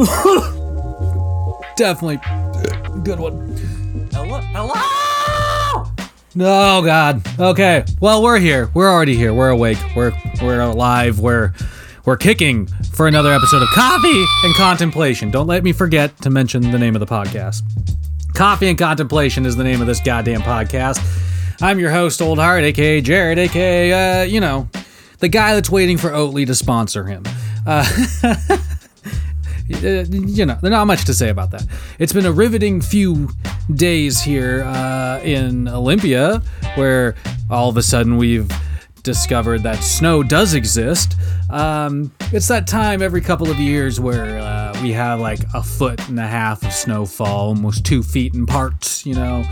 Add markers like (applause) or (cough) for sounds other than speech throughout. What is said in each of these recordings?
(laughs) Definitely good one. Hello? Hello? Oh God. Okay. Well, we're here. We're already here. We're awake. We're we're alive. We're we're kicking for another episode of Coffee and Contemplation. Don't let me forget to mention the name of the podcast. Coffee and Contemplation is the name of this goddamn podcast. I'm your host, Old Heart, aka Jared, aka uh, you know, the guy that's waiting for Oatly to sponsor him. Uh, (laughs) uh, you know, there's not much to say about that. It's been a riveting few days here uh, in Olympia, where all of a sudden we've discovered that snow does exist. Um, it's that time every couple of years where uh, we have like a foot and a half of snowfall, almost two feet in parts, you know,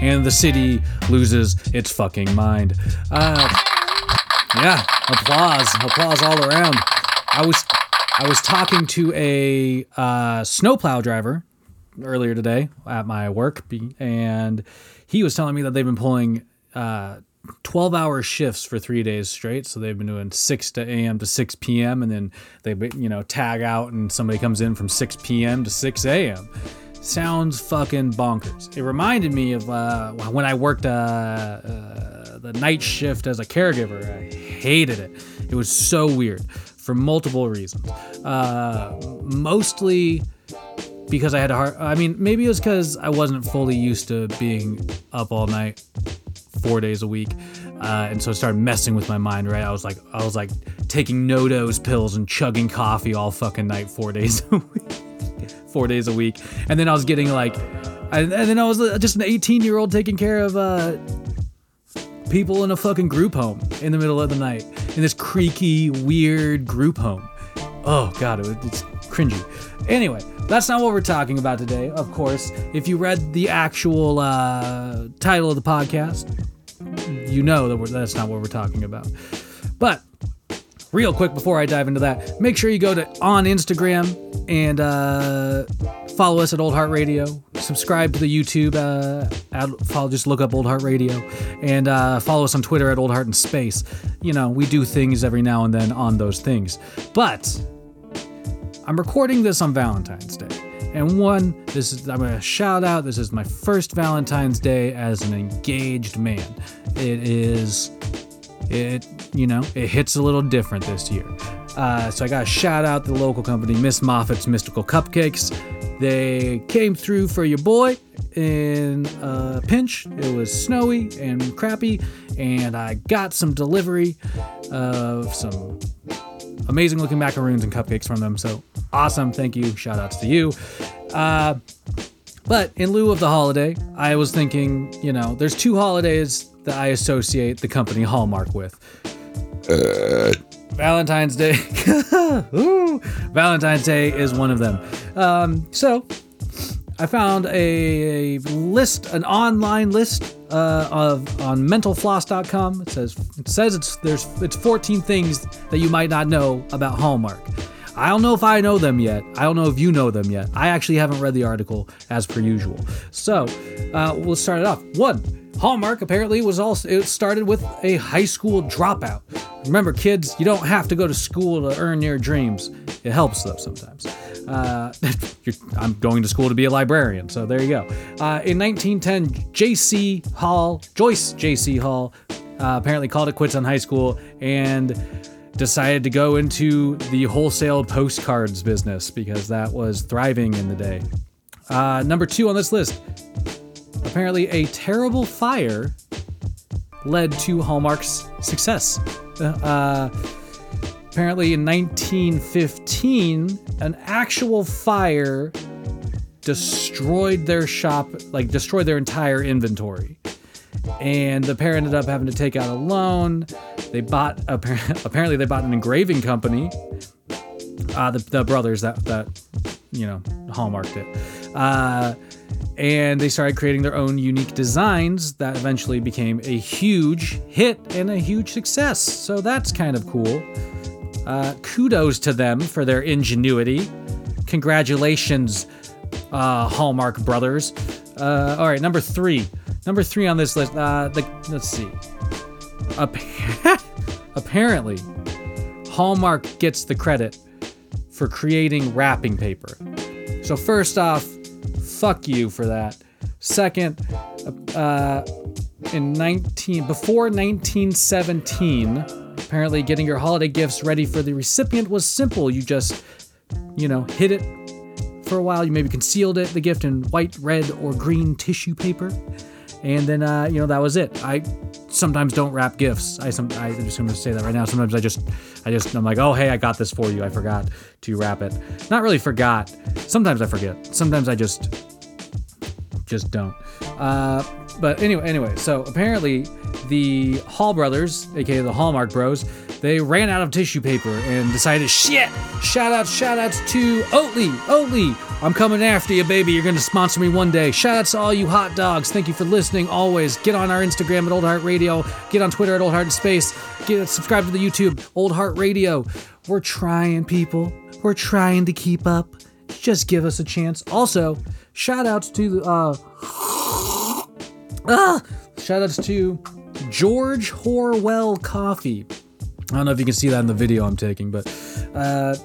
and the city loses its fucking mind. Uh, yeah, applause, applause all around. I was I was talking to a uh, snowplow driver earlier today at my work, and he was telling me that they've been pulling uh, 12 hour shifts for three days straight. So they've been doing 6 to a.m. to 6 p.m. and then they, you know, tag out and somebody comes in from 6 p.m. to 6 a.m. Sounds fucking bonkers. It reminded me of uh, when I worked uh, uh, the night shift as a caregiver. I hated it. It was so weird for multiple reasons. Uh, mostly because I had a hard. I mean, maybe it was because I wasn't fully used to being up all night, four days a week, uh, and so it started messing with my mind. Right, I was like, I was like taking NoDoz pills and chugging coffee all fucking night, four (laughs) days a week, four days a week, and then I was getting like, and, and then I was uh, just an 18 year old taking care of. Uh, people in a fucking group home in the middle of the night in this creaky, weird group home. Oh god, it, it's cringy. Anyway, that's not what we're talking about today. Of course, if you read the actual uh, title of the podcast, you know that that's not what we're talking about. But real quick before I dive into that, make sure you go to on Instagram and uh, follow us at Old Heart Radio. Subscribe to the YouTube. Uh, at, follow, just look up Old Heart Radio, and uh, follow us on Twitter at Old Heart in Space. You know, we do things every now and then on those things. But I'm recording this on Valentine's Day. And one, this is I'm gonna shout out. This is my first Valentine's Day as an engaged man. It is, it you know, it hits a little different this year. Uh, so I got to shout out the local company, Miss Moffat's Mystical Cupcakes. They came through for your boy in a pinch. It was snowy and crappy, and I got some delivery of some amazing looking macaroons and cupcakes from them. So awesome. Thank you. Shout outs to you. Uh, but in lieu of the holiday, I was thinking, you know, there's two holidays that I associate the company Hallmark with. Valentine's Day. (laughs) Ooh, Valentine's Day is one of them. Um, so I found a, a list, an online list uh, of on mentalfloss.com. It says it says it's there's it's 14 things that you might not know about Hallmark. I don't know if I know them yet. I don't know if you know them yet. I actually haven't read the article as per usual. So uh, we'll start it off. One, Hallmark apparently was also it started with a high school dropout. Remember, kids, you don't have to go to school to earn your dreams. It helps though sometimes. Uh, (laughs) I'm going to school to be a librarian, so there you go. Uh, in 1910, J.C. Hall, Joyce J.C. Hall, uh, apparently called it quits on high school and decided to go into the wholesale postcards business because that was thriving in the day. Uh, number two on this list, apparently a terrible fire led to Hallmark's success. Uh, apparently, in 1915, an actual fire destroyed their shop, like destroyed their entire inventory. And the pair ended up having to take out a loan. They bought (laughs) apparently they bought an engraving company. Uh, the, the brothers that that you know, hallmarked it. Uh, and they started creating their own unique designs that eventually became a huge hit and a huge success. So that's kind of cool. Uh, kudos to them for their ingenuity. Congratulations, uh, Hallmark Brothers. Uh, all right, number three. Number three on this list. Uh, the, let's see. (laughs) apparently, Hallmark gets the credit for creating wrapping paper. So first off, fuck you for that. Second, uh, in 19 before 1917, apparently getting your holiday gifts ready for the recipient was simple. You just, you know, hid it for a while. You maybe concealed it, the gift in white, red, or green tissue paper, and then uh, you know that was it. I sometimes don't wrap gifts. I some I, I'm just gonna say that right now. Sometimes I just I just I'm like, oh hey, I got this for you. I forgot to wrap it. Not really forgot. Sometimes I forget. Sometimes I just just don't. Uh, but anyway, anyway. So apparently, the Hall brothers, aka the Hallmark Bros, they ran out of tissue paper and decided, shit. Shout outs, shout outs to Oatly, Oatly. I'm coming after you, baby. You're gonna sponsor me one day. Shout outs to all you hot dogs. Thank you for listening. Always get on our Instagram at Old Heart Radio. Get on Twitter at Old Heart Space. Get subscribe to the YouTube Old Heart Radio. We're trying, people. We're trying to keep up. Just give us a chance. Also, shout outs to uh ah, shout outs to George Howell Coffee. I don't know if you can see that in the video I'm taking, but uh,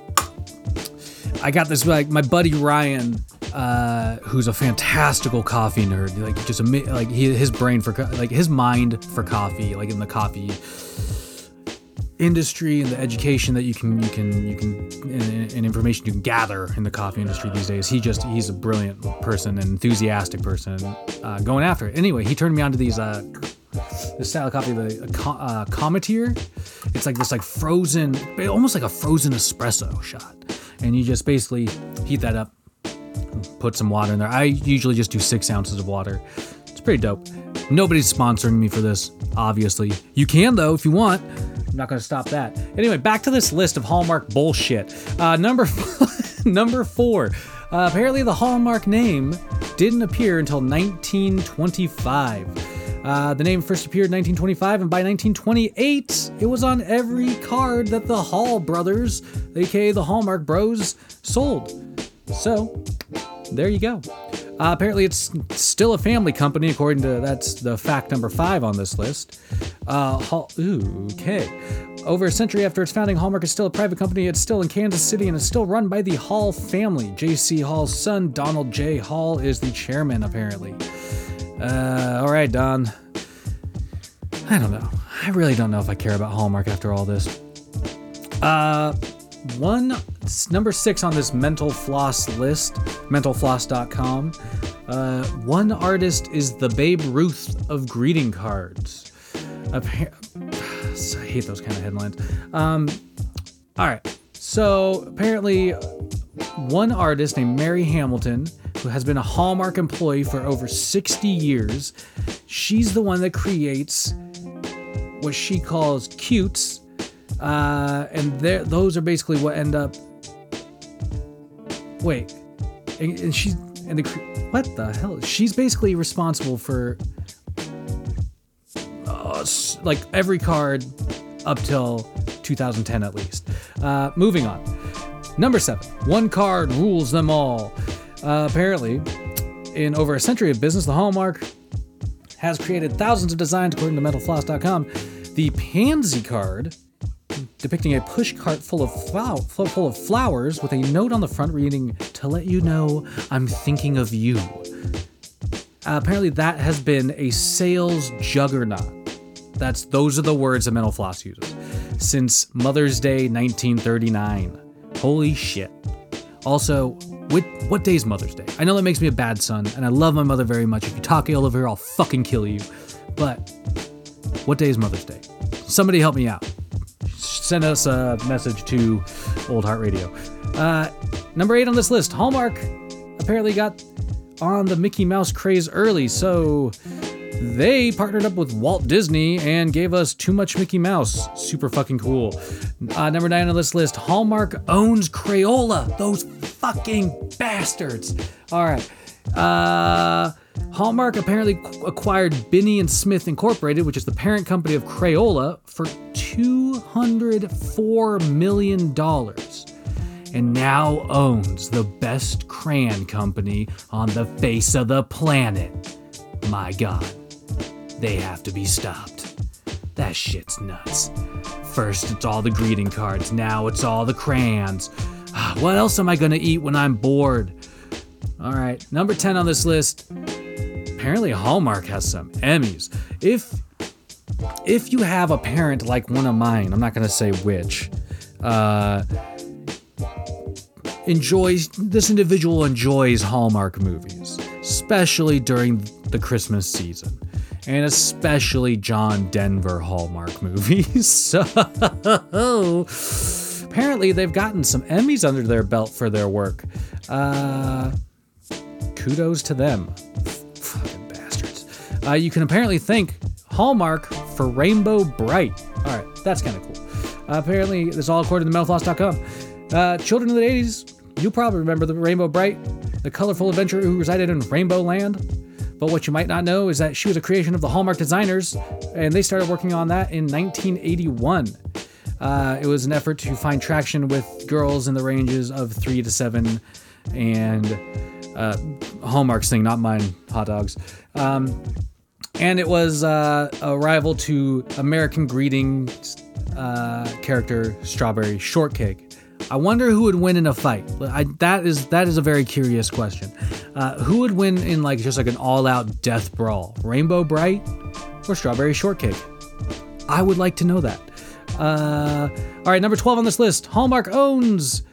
I got this like my buddy Ryan, uh, who's a fantastical coffee nerd. Like just ama- like his brain for like his mind for coffee, like in the coffee industry and the education that you can you can you can and, and information you can gather in the coffee industry these days. He just he's a brilliant person, an enthusiastic person, uh, going after it. Anyway, he turned me on to these uh, this style copy of the uh, co- uh, Cometeer. It's like this like frozen, almost like a frozen espresso shot, and you just basically heat that up, put some water in there. I usually just do six ounces of water. It's pretty dope. Nobody's sponsoring me for this, obviously. You can though if you want. I'm not going to stop that. Anyway, back to this list of Hallmark bullshit. Uh, number (laughs) number four. Uh, apparently, the Hallmark name didn't appear until 1925. Uh, the name first appeared in 1925, and by 1928, it was on every card that the Hall brothers, aka the Hallmark Bros, sold. So, there you go. Uh, apparently, it's still a family company, according to that's the fact number five on this list. Uh, Hall, ooh, okay. Over a century after its founding, Hallmark is still a private company. It's still in Kansas City and is still run by the Hall family. J.C. Hall's son, Donald J. Hall, is the chairman, apparently. Uh, all right, Don. I don't know. I really don't know if I care about Hallmark after all this. Uh, one number six on this mental floss list, mentalfloss.com. Uh, one artist is the Babe Ruth of greeting cards. Appa- (sighs) I hate those kind of headlines. Um, all right. So apparently, one artist named Mary Hamilton, who has been a Hallmark employee for over 60 years, she's the one that creates what she calls cutes. Uh, and those are basically what end up. Wait, and, and she's and the what the hell? She's basically responsible for uh, like every card up till 2010 at least. Uh, moving on. Number seven. One card rules them all. Uh, apparently, in over a century of business, the Hallmark has created thousands of designs according to MentalFloss.com. The Pansy card, depicting a push cart full of full of flowers with a note on the front reading "To let you know I'm thinking of you." Uh, apparently, that has been a sales juggernaut. That's those are the words that Mental Floss uses since Mother's Day 1939. Holy shit! Also, what what day is Mother's Day? I know that makes me a bad son, and I love my mother very much. If you talk ill of her, I'll fucking kill you. But what day is Mother's Day? Somebody help me out. Send us a message to Old Heart Radio. Uh, number eight on this list, Hallmark apparently got on the Mickey Mouse craze early, so they partnered up with Walt Disney and gave us Too Much Mickey Mouse. Super fucking cool. Uh, number nine on this list Hallmark owns Crayola. Those fucking bastards. All right. Uh, Hallmark apparently qu- acquired Binney and Smith Incorporated, which is the parent company of Crayola, for $204 million and now owns the best crayon company on the face of the planet. My god, they have to be stopped. That shit's nuts. First, it's all the greeting cards, now it's all the crayons. Ah, What else am I gonna eat when I'm bored? All right, number 10 on this list. Apparently, Hallmark has some Emmys. If if you have a parent like one of mine, I'm not gonna say which, uh, enjoys this individual enjoys Hallmark movies, especially during the Christmas season, and especially John Denver Hallmark movies. (laughs) so apparently, they've gotten some Emmys under their belt for their work. Uh, kudos to them, fucking bastards. Uh, you can apparently thank Hallmark for Rainbow Brite. All right, that's kind of cool. Apparently, this is all according to mentalfloss.com. Uh, children of the 80s, you probably remember the Rainbow Brite, the colorful adventurer who resided in Rainbow Land. But what you might not know is that she was a creation of the Hallmark designers, and they started working on that in 1981. Uh, it was an effort to find traction with girls in the ranges of three to seven, and uh, Hallmark's thing, not mine, hot dogs. Um, and it was uh, a rival to American Greetings uh, character Strawberry Shortcake. I wonder who would win in a fight. I, that is that is a very curious question. Uh, who would win in like just like an all-out death brawl? Rainbow Brite or Strawberry Shortcake? I would like to know that. Uh, all right, number 12 on this list. Hallmark owns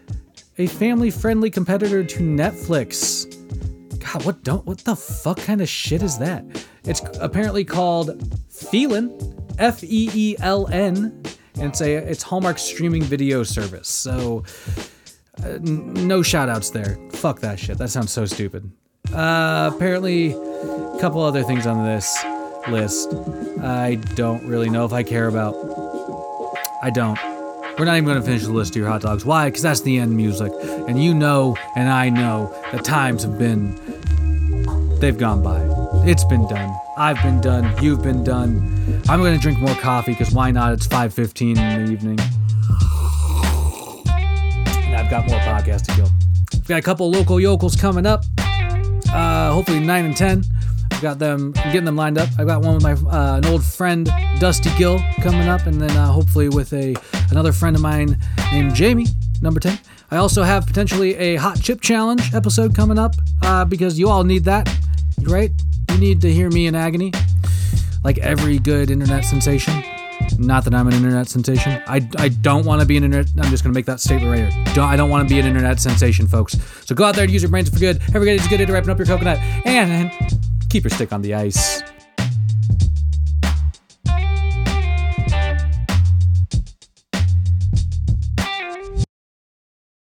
a family-friendly competitor to Netflix. God, what don't what the fuck kind of shit is that? It's apparently called Feeln, F E E L N, and a it's Hallmark's streaming video service. So uh, n- no shout outs there. Fuck that shit. That sounds so stupid. Uh, apparently, a couple other things on this list I don't really know if I care about. I don't. We're not even going to finish the list of your hot dogs. Why? Because that's the end music. And you know, and I know, the times have been. They've gone by. It's been done. I've been done. You've been done. I'm to drink more coffee because why not? It's 5:15 in the evening. And I've got more podcasts to kill. I've got a couple local yokels coming up. Uh, hopefully 9 and 10. I've got them, I'm getting them lined up. I've got one with my uh, an old friend, Dusty Gill, coming up, and then uh, hopefully with a another friend of mine named Jamie, number 10. I also have potentially a hot chip challenge episode coming up uh, because you all need that, right? You need to hear me in agony, like every good internet sensation. Not that I'm an internet sensation. I, I don't want to be an internet. I'm just going to make that statement right here. Don't, I don't want to be an internet sensation, folks. So go out there and use your brains for good. Everybody's good to ripen up your coconut and, and keep your stick on the ice.